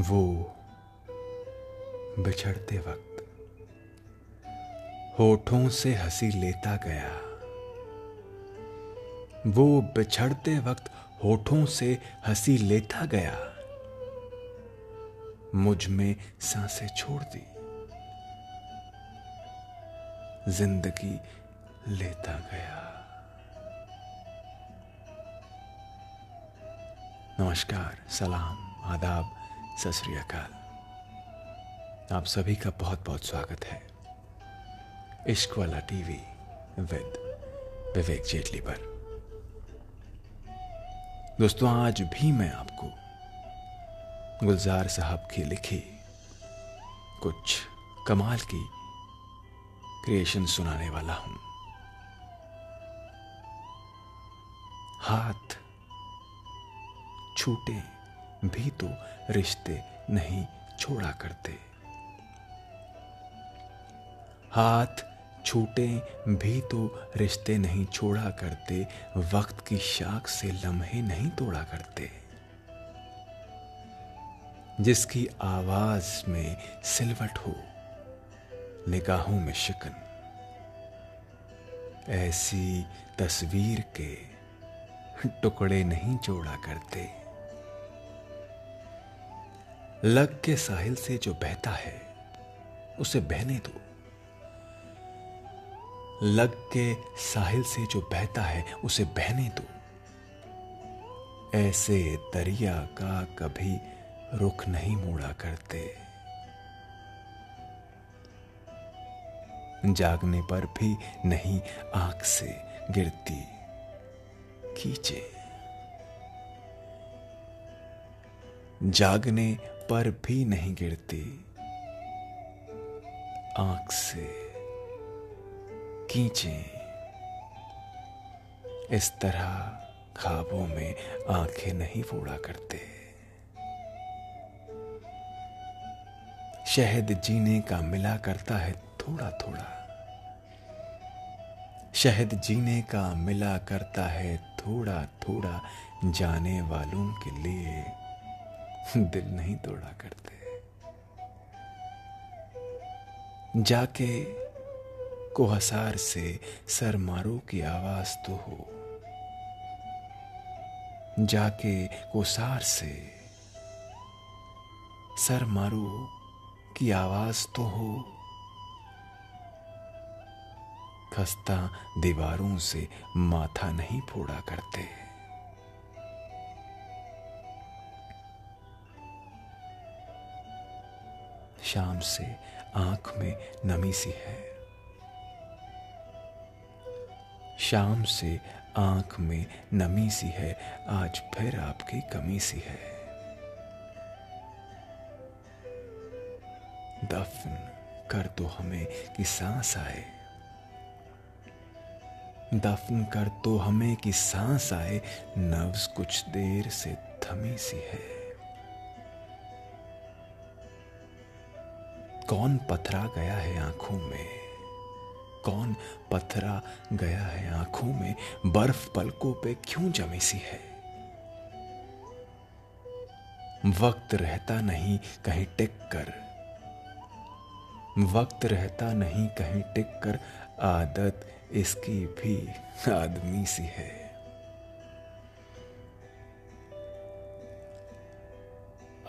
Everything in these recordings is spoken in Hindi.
वो बिछड़ते वक्त होठों से हँसी लेता गया। वो बिछड़ते वक्त होठों से हँसी लेता गया। मुझमें साँसें छोड़ दी। ज़िंदगी लेता गया। नमस्कार, सलाम, आदाब। सत आप सभी का बहुत बहुत स्वागत है। इश्क वाला टीवी विद विवेक जेटली पर। दोस्तों, आज भी मैं आपको गुलजार साहब की लिखी कुछ कमाल की क्रिएशन सुनाने वाला हूँ। हाथ छूटे। भी तो रिश्ते नहीं छोड़ा करते। हाथ छूटे भी तो रिश्ते नहीं छोड़ा करते, वक्त की शाख से लम्हे नहीं तोड़ा करते। जिसकी आवाज़ में सिलवट हो, निगाहों में शिकन। ऐसी तस्वीर के टुकड़े नहीं जोड़ा करते। लग के साहिल से जो बहता है, उसे बहने दो। लग के साहिल से जो बहता है, उसे बहने दो। ऐसे दरिया का कभी रुख नहीं मोड़ा करते। जागने पर भी नहीं आँख से गिरती, खींचे। जागने पर भी नहीं गिरती। आँख से खींचे इस तरह खाबों में आँखें नहीं फोड़ा करते। शहद जीने का मिला करता है थोड़ा थोड़ा शहद जीने का मिला करता है थोड़ा थोड़ा जाने वालों के लिए। दिल नहीं तोड़ा करते। जाके कोहसार से सर मारो की आवाज़ तो हो। जाके कोसार से सर मारो की आवाज़ तो हो। खस्ता दीवारों से माथा नहीं फोड़ा करते। शाम से आँख में नमी सी है। शाम से आँख में नमी सी है, आज फिर आपकी कमी सी है। दफन कर तो हमें कि सांस आए। दफन कर तो हमें कि सांस आए नव्स कुछ देर से थमी सी है। कौन पथरा गया है आँखों में? कौन पथरा गया है आँखों में? बर्फ़ पलकों पे क्यों जमी सी है? वक्त रहता नहीं कहीं टिक कर। वक्त रहता नहीं कहीं टिक कर। आदत इसकी भी आदमी सी है।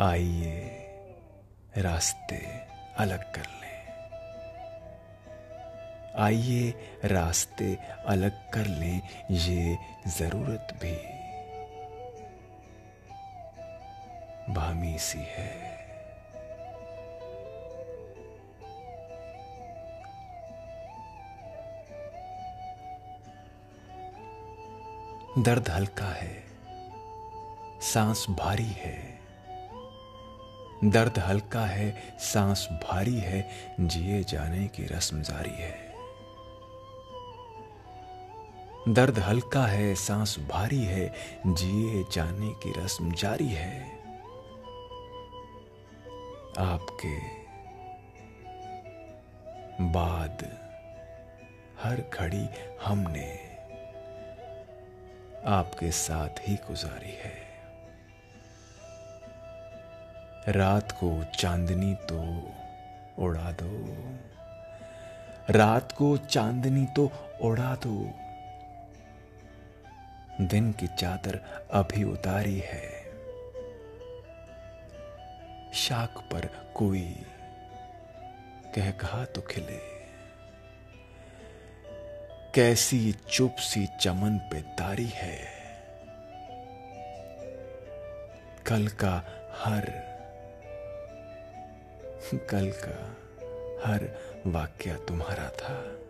आइए रास्ते अलग कर लें। आइए रास्ते अलग कर लें, ये ज़रूरत भी भामी सी है। दर्द हल्का है, सांस भारी है। दर्द हल्का है, सांस भारी है, जिए जाने की रस्म जारी है। दर्द हल्का है, सांस भारी है, जिए जाने की रस्म जारी है। आपके बाद हर घड़ी हमने आपके साथ ही गुजारी है। रात को चांदनी तो उड़ा दो। रात को चांदनी तो उड़ा दो। दिन की चादर अभी उतारी है। शाख पर कोई कह कहा तो खिले। कैसी चुप सी चमन पे तारी है। कल का हर कल का हर वाक्य तुम्हारा था।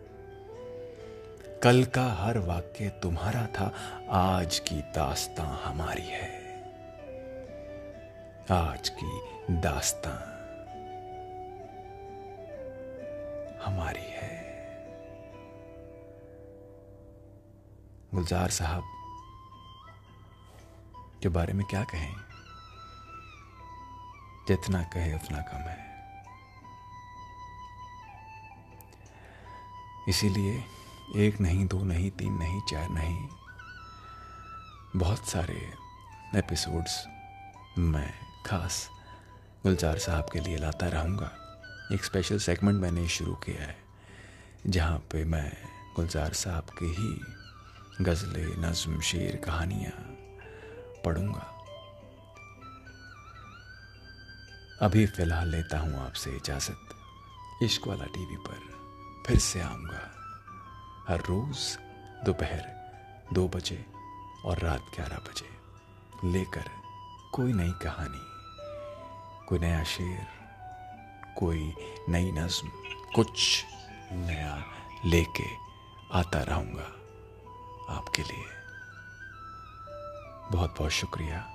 कल का हर वाक्य तुम्हारा था। आज की दास्तां हमारी है। आज की दास्तां हमारी है। गुलजार साहब, के बारे में क्या कहें? जितना कहे उतना कम है। इसीलिए एक नहीं, दो नहीं, तीन नहीं, चार नहीं, बहुत सारे एपिसोड्स मैं खास गुलजार साहब के लिए लाता रहूँगा। एक स्पेशल सेगमेंट मैंने शुरू किया है, जहाँ पे मैं गुलजार साहब के ही गज़लें, नज़म, शेर, कहानियाँ पढ़ूँगा। अभी फ़िलहाल लेता हूँ आपसे इजाज़त। इश्क वाला टीवी पर। फिर से आऊँगा। हर रोज़ दोपहर दो बजे और रात ग्यारह बजे। लेकर कोई नई कहानी, कोई नया शेर, कोई नई नज्म, कुछ नया लेके आता रहूँगा आपके लिए। बहुत बहुत शुक्रिया।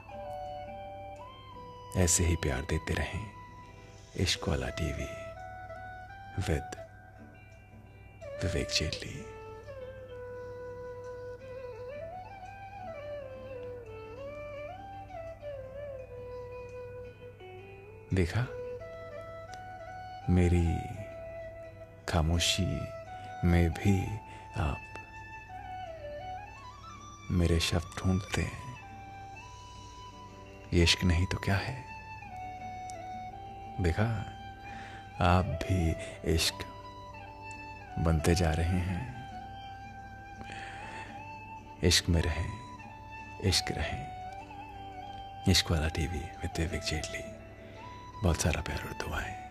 ऐसे ही प्यार देते रहें। इश्क वाला टीवी विद विवेक जेटली देखा? मेरी खामोशी में भी आप मेरे शब्द ढूंढते हैं। यश्क नहीं तो क्या है? देखा? आप भी इश्क बनते जा रहे हैं। इश्क में रहें, इश्क रहें। इश्क वाला टीवी विद विवेक जेटली। बहुत सारा प्यार और दुआएँ।